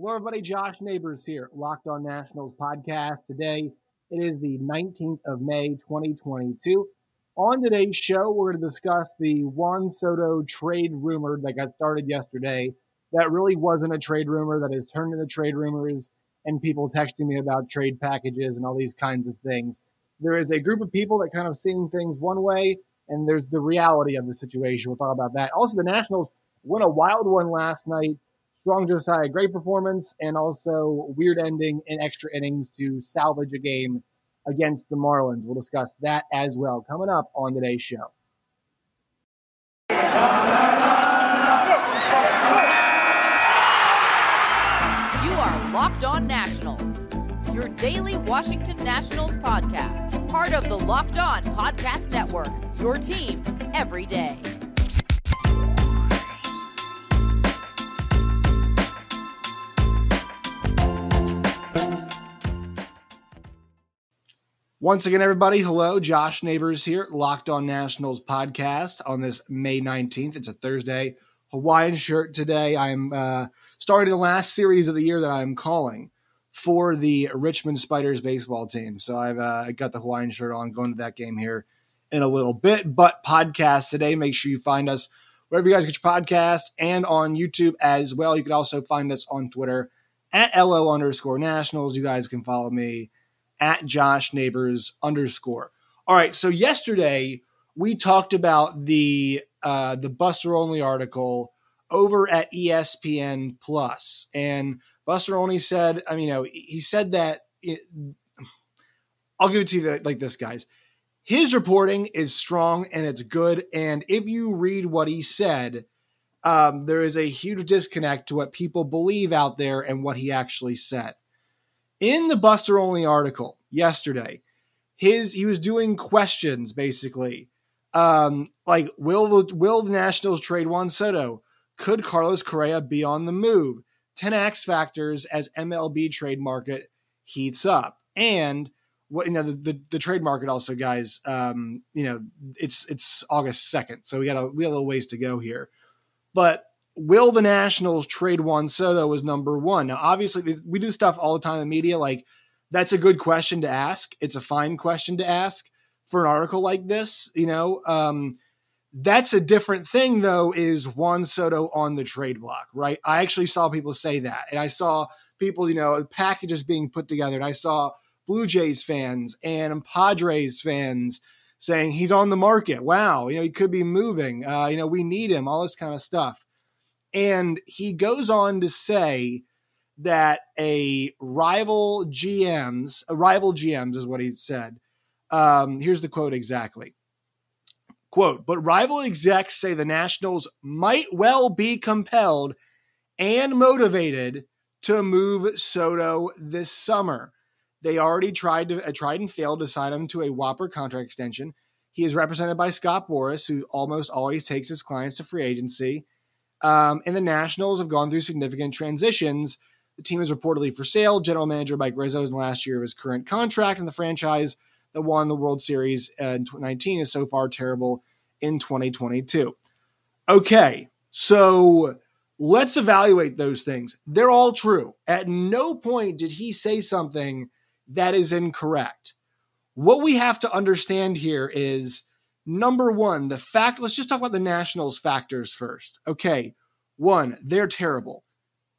Hello, everybody. Josh Neighbors here, Locked On Nationals podcast. Today, it is the 19th of May, 2022. On today's show, we're going to discuss the Juan Soto trade rumor that got started yesterday. That really wasn't a trade rumor, that has turned into trade rumors, and people texting me about trade packages and all these kinds of things. There is a group of people that kind of seeing things one way, and there's the reality of the situation. We'll talk about that. Also, the Nationals won a wild one last night Strong Josiah, great performance, and also weird ending in extra innings to salvage a game against the Marlins. We'll discuss that as well coming up on today's show. You are Locked On Nationals, your daily Washington Nationals podcast, part of the Locked On Podcast Network, your team every day. Once again, everybody, hello. Josh Neighbors here, Locked On Nationals podcast on this May 19th. It's a Thursday. Hawaiian shirt today. I'm uh, starting the last series of the year that I'm calling for the Richmond Spiders baseball team. So I've uh, got the Hawaiian shirt on, going to that game here in a little bit. But podcast today, make sure you find us wherever you guys get your podcast and on YouTube as well. You can also find us on Twitter at LO underscore nationals. You guys can follow me at Josh Neighbors underscore. All right, so yesterday we talked about the uh, the Buster Olney article over at ESPN Plus, and Buster Olney said, I mean, you know, he said that. It, I'll give it to you like this, guys. His reporting is strong and it's good, and if you read what he said, um, there is a huge disconnect to what people believe out there and what he actually said in the Buster Olney article yesterday, his he was doing questions basically, um, like will the will the Nationals trade Juan Soto? Could Carlos Correa be on the move? Ten X factors as MLB trade market heats up, and what you know the, the, the trade market also, guys. Um, you know it's it's August second, so we got a we got a little ways to go here, but will the Nationals trade Juan Soto as number one? Now, obviously, we do stuff all the time in the media. Like, that's a good question to ask. It's a fine question to ask for an article like this. You know, um, that's a different thing, though, is Juan Soto on the trade block, right? I actually saw people say that. And I saw people, you know, packages being put together. And I saw Blue Jays fans and Padres fans saying he's on the market. Wow, you know, he could be moving. Uh, you know, we need him, all this kind of stuff. And he goes on to say that a rival GMs, a rival GMs is what he said. Um, here's the quote exactly. Quote, but rival execs say the Nationals might well be compelled and motivated to move Soto this summer. They already tried to uh, tried and failed to sign him to a Whopper contract extension. He is represented by Scott Boras, who almost always takes his clients to free agency. Um, and the Nationals have gone through significant transitions. The team is reportedly for sale. General manager Mike Rizzo is in the last year of his current contract, and the franchise that won the World Series in 2019 is so far terrible in 2022. Okay, so let's evaluate those things. They're all true. At no point did he say something that is incorrect. What we have to understand here is Number one, the fact, let's just talk about the Nationals factors first. Okay. One, they're terrible.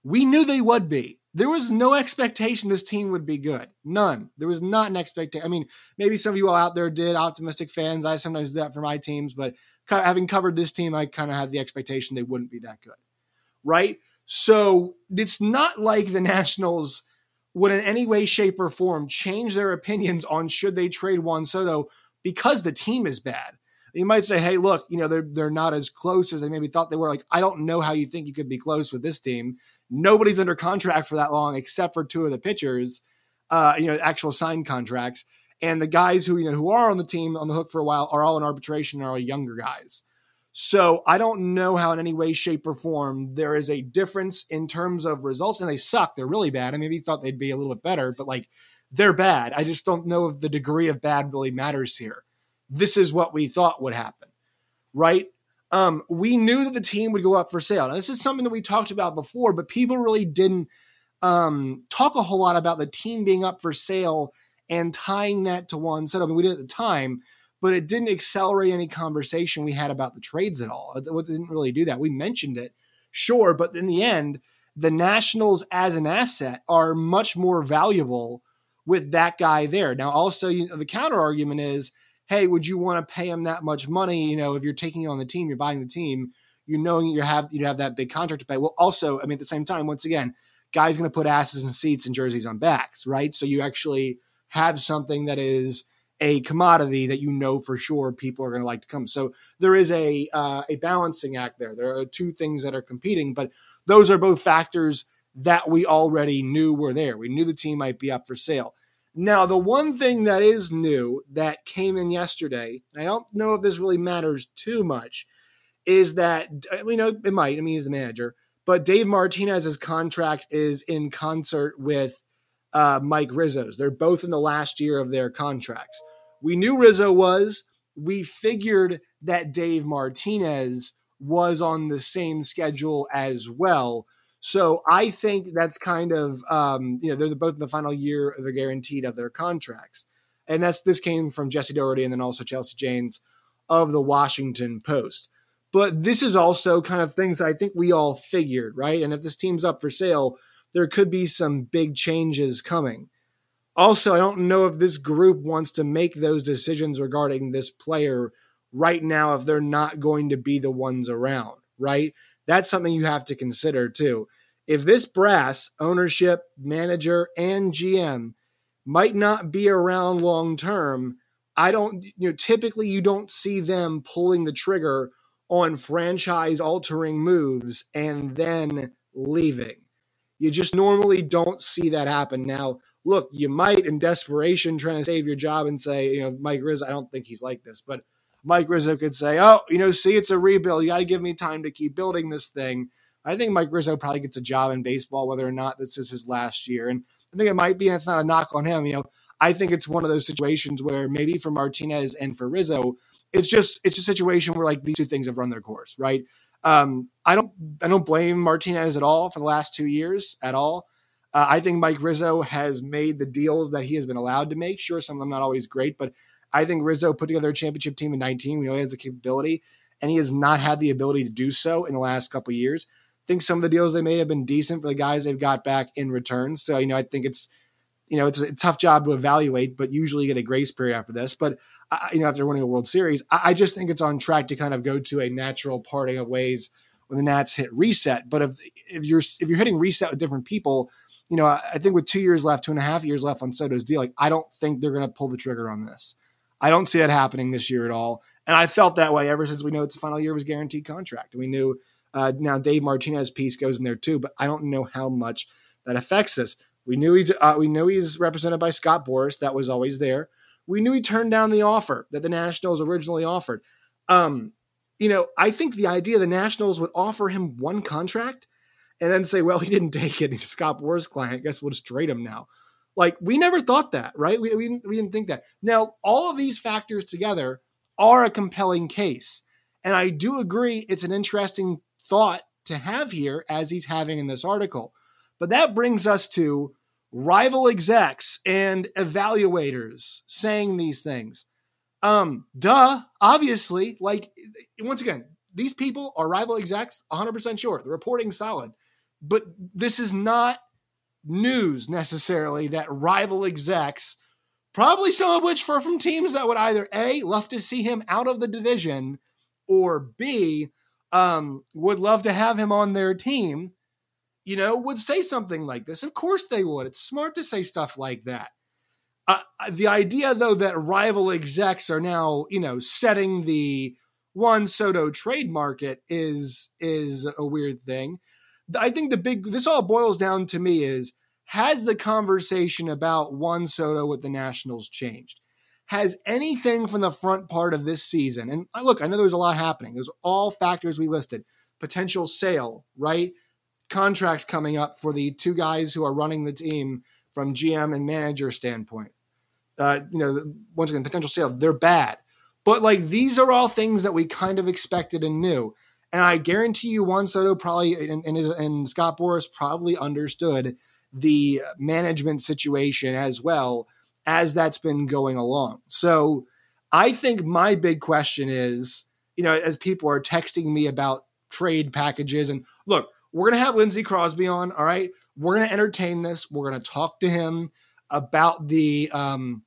We knew they would be. There was no expectation this team would be good. None. There was not an expectation. I mean, maybe some of you all out there did, optimistic fans. I sometimes do that for my teams, but having covered this team, I kind of had the expectation they wouldn't be that good. Right? So it's not like the Nationals would in any way, shape, or form change their opinions on should they trade Juan Soto because the team is bad you might say, hey, look, you know, they're they're not as close as they maybe thought they were. Like, I don't know how you think you could be close with this team. Nobody's under contract for that long except for two of the pitchers, uh, you know, actual signed contracts. And the guys who, you know, who are on the team on the hook for a while are all in arbitration and are all younger guys. So I don't know how in any way, shape, or form there is a difference in terms of results. And they suck. They're really bad. I maybe thought they'd be a little bit better, but like they're bad. I just don't know if the degree of bad really matters here this is what we thought would happen, right? Um, we knew that the team would go up for sale. Now, this is something that we talked about before, but people really didn't um, talk a whole lot about the team being up for sale and tying that to Juan Soto. I we did at the time, but it didn't accelerate any conversation we had about the trades at all. It, it didn't really do that. We mentioned it, sure, but in the end, the Nationals as an asset are much more valuable with that guy there. Now, also, you know, the counter argument is, hey, would you want to pay him that much money? You know, if you're taking on the team, you're buying the team, you knowing you have you have that big contract to pay. Well, also, I mean, at the same time, once again, guys going to put asses in seats and jerseys on backs, right? So you actually have something that is a commodity that you know for sure people are going to like to come. So there is a uh, a balancing act there. There are two things that are competing, but those are both factors that we already knew were there. We knew the team might be up for sale. Now, the one thing that is new that came in yesterday, I don't know if this really matters too much, is that you know it might. I mean, he's the manager, but Dave Martinez's contract is in concert with uh, Mike Rizzo's. They're both in the last year of their contracts. We knew Rizzo was. We figured that Dave Martinez was on the same schedule as well. So I think that's kind of um, you know they're both in the final year they're guaranteed of their contracts, and that's this came from Jesse Dougherty and then also Chelsea Janes of the Washington Post. But this is also kind of things I think we all figured, right? And if this team's up for sale, there could be some big changes coming. Also, I don't know if this group wants to make those decisions regarding this player right now if they're not going to be the ones around, right? That's something you have to consider too. If this brass, ownership, manager, and GM might not be around long term, I don't, you know, typically you don't see them pulling the trigger on franchise altering moves and then leaving. You just normally don't see that happen. Now, look, you might in desperation trying to save your job and say, you know, Mike Rizzo, I don't think he's like this, but Mike Rizzo could say, oh, you know, see, it's a rebuild. You got to give me time to keep building this thing. I think Mike Rizzo probably gets a job in baseball, whether or not this is his last year. And I think it might be, and it's not a knock on him. You know, I think it's one of those situations where maybe for Martinez and for Rizzo, it's just it's a situation where like these two things have run their course, right? Um, I don't I don't blame Martinez at all for the last two years at all. Uh, I think Mike Rizzo has made the deals that he has been allowed to make. Sure, some of them not always great, but I think Rizzo put together a championship team in 19. We know he has the capability, and he has not had the ability to do so in the last couple years. I think some of the deals they made have been decent for the guys they've got back in return. So you know, I think it's you know, it's a tough job to evaluate, but usually you get a grace period after this. But, you know, after winning a World Series, I, I, just think it's on track to kind of go to a natural parting of ways when the Nats hit reset. But if if you're if you're hitting reset with different people, you know, I, I think with two years left, two and a half years left on Soto's deal, like I don't think they're going to pull the trigger on this. I don't see that happening this year at all. And I felt that way ever since we know it's the final year of his guaranteed contract. We knew uh, now Dave Martinez piece goes in there too, but I don't know how much that affects this. We knew he's uh, we knew he's represented by Scott Boras. That was always there. We knew he turned down the offer that the Nationals originally offered. Um, you know, I think the idea the Nationals would offer him one contract and then say, "Well, he didn't take it. He's Scott Boras' client. I guess we'll just trade him now." Like we never thought that, right? We, we, didn't, we didn't think that. Now, all of these factors together are a compelling case, and I do agree it's an interesting thought to have here as he's having in this article. But that brings us to rival execs and evaluators saying these things. Um, duh, obviously, like once again, these people are rival execs, 100% sure. The reporting solid. But this is not news necessarily that rival execs, probably some of which are from teams that would either A, love to see him out of the division, or B, um, would love to have him on their team you know, would say something like this. Of course they would. It's smart to say stuff like that. Uh, uh, the idea, though, that rival execs are now, you know, setting the Juan Soto trade market is is a weird thing. I think the big this all boils down to me is has the conversation about Juan Soto with the Nationals changed? Has anything from the front part of this season, and look, I know there's a lot happening. There's all factors we listed. Potential sale, right? contracts coming up for the two guys who are running the team from GM and manager standpoint. Uh, you know, once again, potential sale, they're bad. But like these are all things that we kind of expected and knew. And I guarantee you, Juan Soto probably and, and, and Scott Boras probably understood the management situation as well as that's been going along. So I think my big question is, you know, as people are texting me about trade packages, and look, we're going to have Lindsey Crosby on. All right. We're going to entertain this. We're going to talk to him about the, um,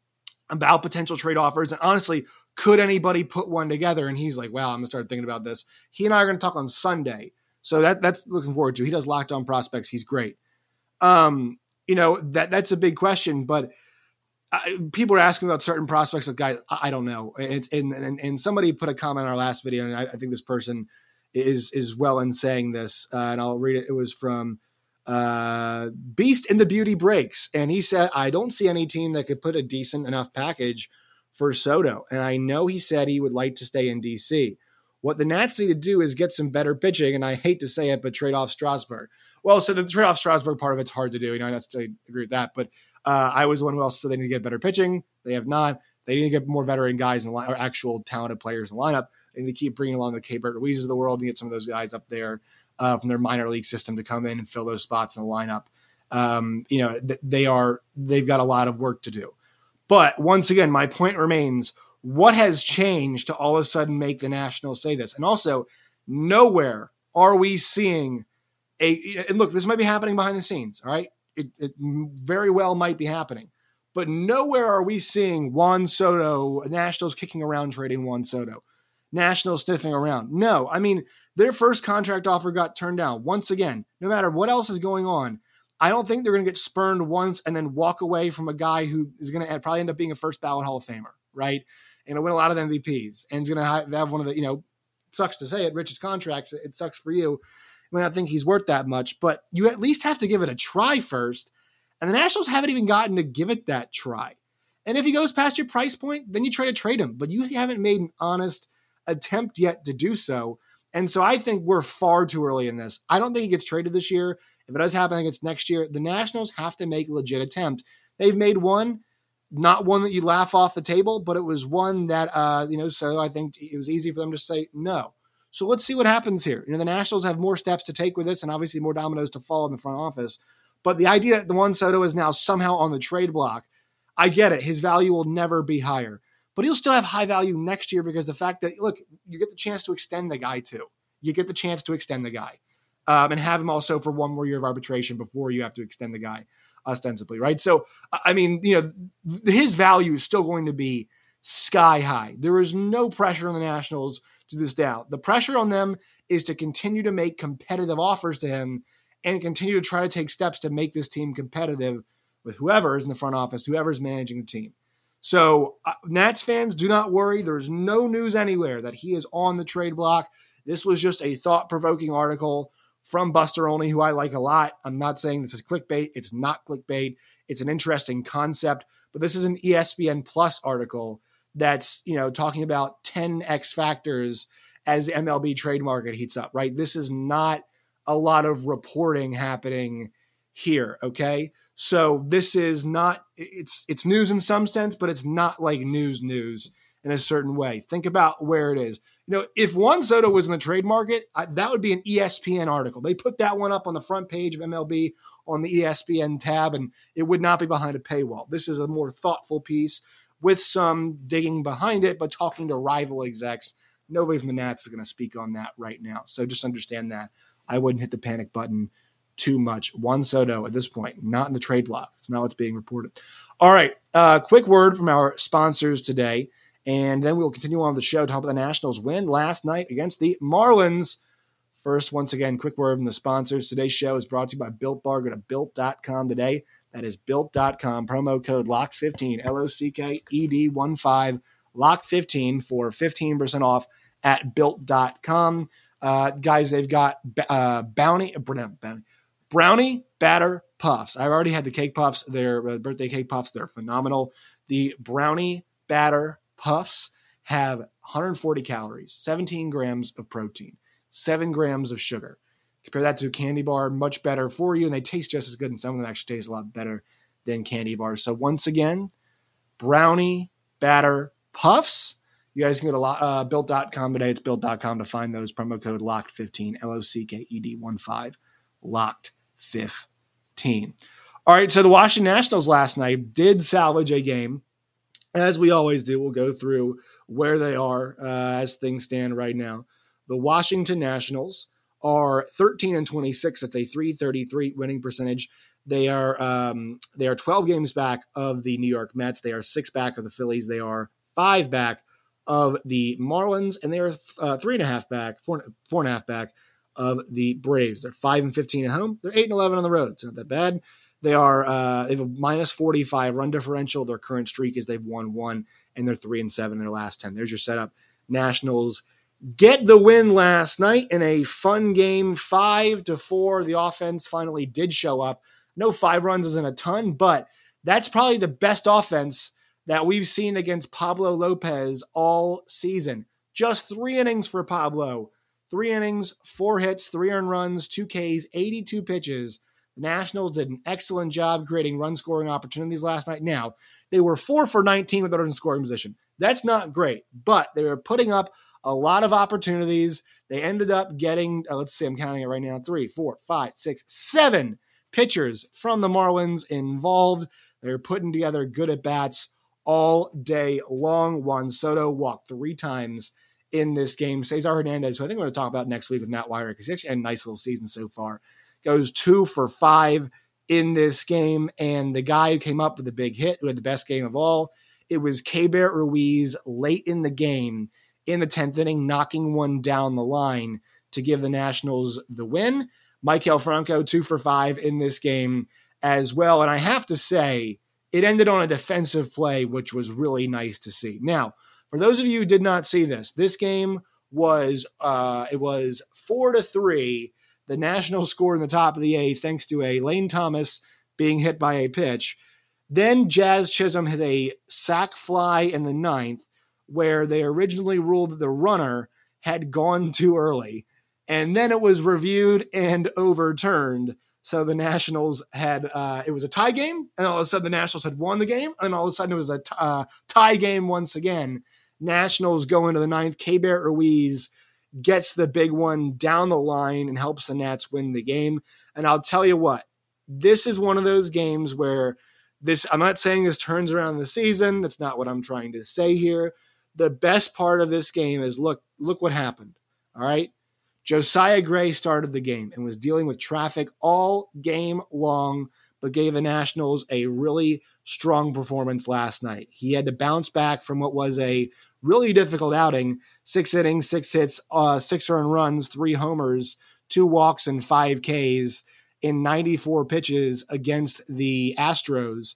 about potential trade offers. And honestly, could anybody put one together? And he's like, wow, I'm to start thinking about this. He and I are to talk on Sunday. So that that's looking forward to. He does locked on prospects. He's great. Um, you know, that that's a big question, but I, people are asking about certain prospects of guys. I, I don't know. It's and, and, and somebody put a comment in our last video, and I, I think this person is is well in saying this, uh, and I'll read it. It was from uh, Beast in the Beauty Breaks, and he said, "I don't see any team that could put a decent enough package for Soto, and I know he said he would like to stay in DC." What the Nats need to do is get some better pitching, and I hate to say it, but trade off Strasburg. Well, so the trade off Strasburg part of it's hard to do. You know, I not agree with that, but uh, I was one who also said they need to get better pitching. They have not. They need to get more veteran guys and or actual talented players in the lineup. They need to keep bringing along the Keibert Ruizes of the world and get some of those guys up there uh, from their minor league system to come in and fill those spots in the lineup. Um, you know, th- they are they've got a lot of work to do. But once again, my point remains: what has changed to all of a sudden make the Nationals say this? And also, nowhere are we seeing a. And look, this might be happening behind the scenes. All right, it, it very well might be happening. But nowhere are we seeing Juan Soto, Nationals kicking around trading Juan Soto, Nationals sniffing around. No, I mean, their first contract offer got turned down. Once again, no matter what else is going on, I don't think they're going to get spurned once and then walk away from a guy who is going to probably end up being a first ballot Hall of Famer, right? And win a lot of MVPs and is going to have one of the, you know, sucks to say it, richest contracts. It sucks for you. I mean, I think he's worth that much, but you at least have to give it a try first. And the Nationals haven't even gotten to give it that try. And if he goes past your price point, then you try to trade him, but you haven't made an honest attempt yet to do so. And so I think we're far too early in this. I don't think he gets traded this year. If it does happen, I think it's next year. The Nationals have to make a legit attempt. They've made one, not one that you laugh off the table, but it was one that, uh, you know, so I think it was easy for them to say no. So let's see what happens here. You know, the Nationals have more steps to take with this and obviously more dominoes to fall in the front office. But the idea that the Juan Soto is now somehow on the trade block, I get it. His value will never be higher. But he'll still have high value next year because the fact that, look, you get the chance to extend the guy too. You get the chance to extend the guy um, and have him also for one more year of arbitration before you have to extend the guy ostensibly, right? So, I mean, you know, his value is still going to be sky high. There is no pressure on the Nationals to this down. The pressure on them is to continue to make competitive offers to him and continue to try to take steps to make this team competitive with whoever is in the front office, whoever is managing the team. So, uh, Nats fans, do not worry. There's no news anywhere that he is on the trade block. This was just a thought provoking article from Buster Olney, who I like a lot. I'm not saying this is clickbait. It's not clickbait. It's an interesting concept, but this is an ESPN Plus article that's you know talking about 10 X factors as the MLB trade market heats up, right? This is not a lot of reporting happening here, okay? So this is not it's it's news in some sense, but it's not like news news in a certain way. Think about where it is. You know, if Juan Soto was in the trade market, I, that would be an ESPN article. They put that one up on the front page of MLB on the ESPN tab, and it would not be behind a paywall. This is a more thoughtful piece with some digging behind it, but talking to rival execs. Nobody from the Nats is going to speak on that right now. So just understand that. I wouldn't hit the panic button too much. Juan Soto at this point, not in the trade block. That's not what's being reported. All right. Uh, quick word from our sponsors today. And then we'll continue on the show. Talk about the Nationals win last night against the Marlins. First, once again, quick word from the sponsors. Today's show is brought to you by Built Bar. Go to built.com today that is built.com. Promo code LOCK15, L O C K E D 1 5, LOCK15 for 15% off at built.com. Uh, guys, they've got uh, Bounty, uh, Bounty, Brownie Batter Puffs. I've already had the cake puffs. Their uh, birthday cake puffs. They're phenomenal. The Brownie Batter Puffs have 140 calories, 17 grams of protein, 7 grams of sugar. Compare that to a candy bar, much better for you, and they taste just as good. And some of them actually taste a lot better than candy bars. So once again, brownie batter puffs. You guys can go to uh, built.com today. It's built.com to find those. Promo code LOCKED15, L O C K E D 1 5, locked 15. All right, so the Washington Nationals last night did salvage a game. As we always do, we'll go through where they are uh, as things stand right now. The Washington Nationals are 13 and 26. That's a 333 winning percentage. They are um, they are 12 games back of the New York Mets. They are six back of the Phillies. They are five back of the Marlins, and they are uh, three and a half back, four, four and a half back of the Braves. They're five and 15 at home. They're eight and 11 on the road. It's not that bad. They are uh, they have a minus 45 run differential. Their current streak is they've won one, and they're three and seven in their last 10. There's your setup. Nationals get the win last night in a fun game, five to four. The offense finally did show up. No five runs isn't a ton, but that's probably the best offense that we've seen against Pablo Lopez all season. Just three innings for Pablo. Three innings, four hits, three earned runs, two Ks, 82 pitches. The Nationals did an excellent job creating run scoring opportunities last night. Now, they were four for 19 with runners in scoring position. That's not great, but they were putting up a lot of opportunities. They ended up getting, uh, let's see, I'm counting it right now three, four, five, six, seven pitchers from the Marlins involved. They're putting together good at bats all day long. Juan Soto walked three times in this game. Cesar Hernandez, who I think we're going to talk about next week with Matt Wire, because he actually had a nice little season so far goes two for five in this game. And the guy who came up with the big hit, who had the best game of all, it was Keibert Ruiz late in the game in the 10th inning, knocking one down the line to give the Nationals the win. Maikel Franco, two for five in this game as well. And I have to say, it ended on a defensive play, which was really nice to see. Now, for those of you who did not see this, this game was uh, it was four to three the Nationals scored in the top of the eighth thanks to a Lane Thomas being hit by a pitch. Then Jazz Chisholm hit a sac fly in the ninth, where they originally ruled that the runner had gone too early. And then it was reviewed and overturned. So the Nationals had, uh, it was a tie game. And all of a sudden the Nationals had won the game. And all of a sudden it was a t- uh, tie game once again. Nationals go into the ninth. Keibert Ruiz gets the big one down the line and helps the Nats win the game. And I'll tell you what, this is one of those games where this, I'm not saying this turns around the season. That's not what I'm trying to say here. The best part of this game is look, look what happened. All right. Josiah Gray started the game and was dealing with traffic all game long, but gave the Nationals a really strong performance last night. He had to bounce back from what was a really difficult outing. Six innings, six hits, uh, six earned runs, three homers, two walks, and five Ks in 94 pitches against the Astros.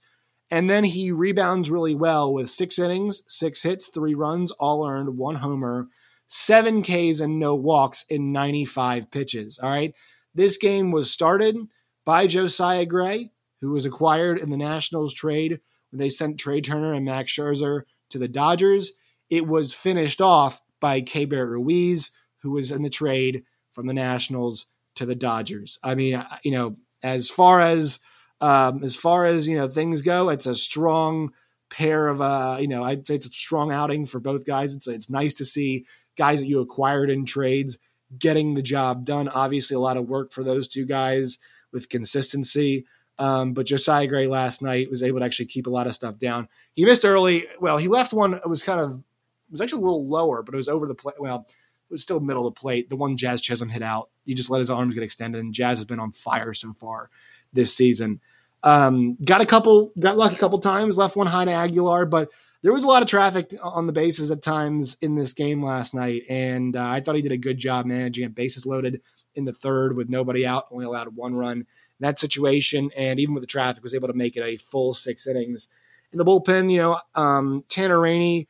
And then he rebounds really well with six innings, six hits, three runs, all earned, one homer, seven Ks, and no walks in 95 pitches. All right. This game was started by Josiah Gray, who was acquired in the Nationals trade when they sent Trea Turner and Max Scherzer to the Dodgers. It was finished off by Keibert Ruiz, who was in the trade from the Nationals to the Dodgers. I mean, you know, as far as um, as far as you know things go, it's a strong pair of uh, you know, I'd say it's a strong outing for both guys. It's it's nice to see guys that you acquired in trades getting the job done. Obviously, a lot of work for those two guys with consistency. Um, but Josiah Gray last night was able to actually keep a lot of stuff down. He missed early. Well, he left one. It was kind of it was actually a little lower, but it was over the plate. Well, it was still middle of the plate. The one Jazz Chisholm hit out, he just let his arms get extended, and Jazz has been on fire so far this season. Um, got a couple, got lucky a couple times, left one high to Aguilar, but there was a lot of traffic on the bases at times in this game last night, and uh, I thought he did a good job managing it. Bases loaded in the third with nobody out, only allowed one run in that situation, and even with the traffic, was able to make it a full six innings. In the bullpen, you know, um, Tanner Rainey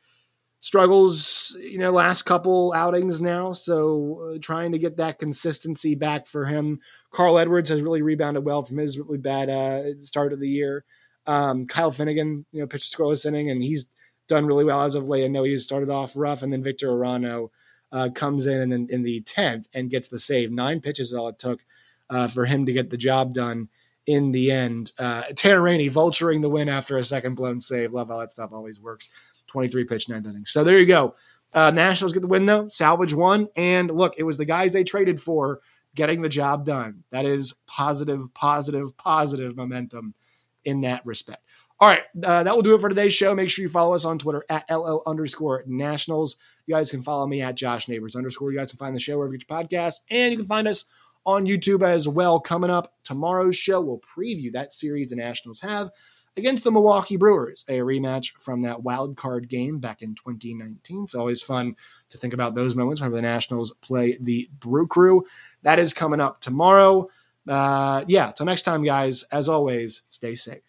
struggles, you know, last couple outings now. So uh, trying to get that consistency back for him. Carl Edwards has really rebounded well from his really bad uh, start of the year. Um, Kyle Finnegan, you know, pitched a scoreless inning, and he's done really well as of late. I know he started off rough, and then Victor Arano uh, comes in and then in the tenth and gets the save. Nine pitches all it took uh, for him to get the job done in the end. Uh, Tanner Rainey vulturing the win after a second blown save. Love how that stuff always works. 23 pitch, ninth inning. So there you go. Uh, Nationals get the win though, salvage one, and look, it was the guys they traded for getting the job done. That is positive, positive, positive momentum in that respect. All right, uh, that will do it for today's show. Make sure you follow us on Twitter at LO underscore nationals. You guys can follow me at Josh Neighbors underscore. You guys can find the show wherever you get your podcast, and you can find us on YouTube as well. Coming up tomorrow's show, we'll preview that series the Nationals have against the Milwaukee Brewers, a rematch from that wild card game back in 2019. It's always fun to think about those moments whenever the Nationals play the Brew Crew. That is coming up tomorrow. Uh, yeah, till next time, guys, as always, stay safe.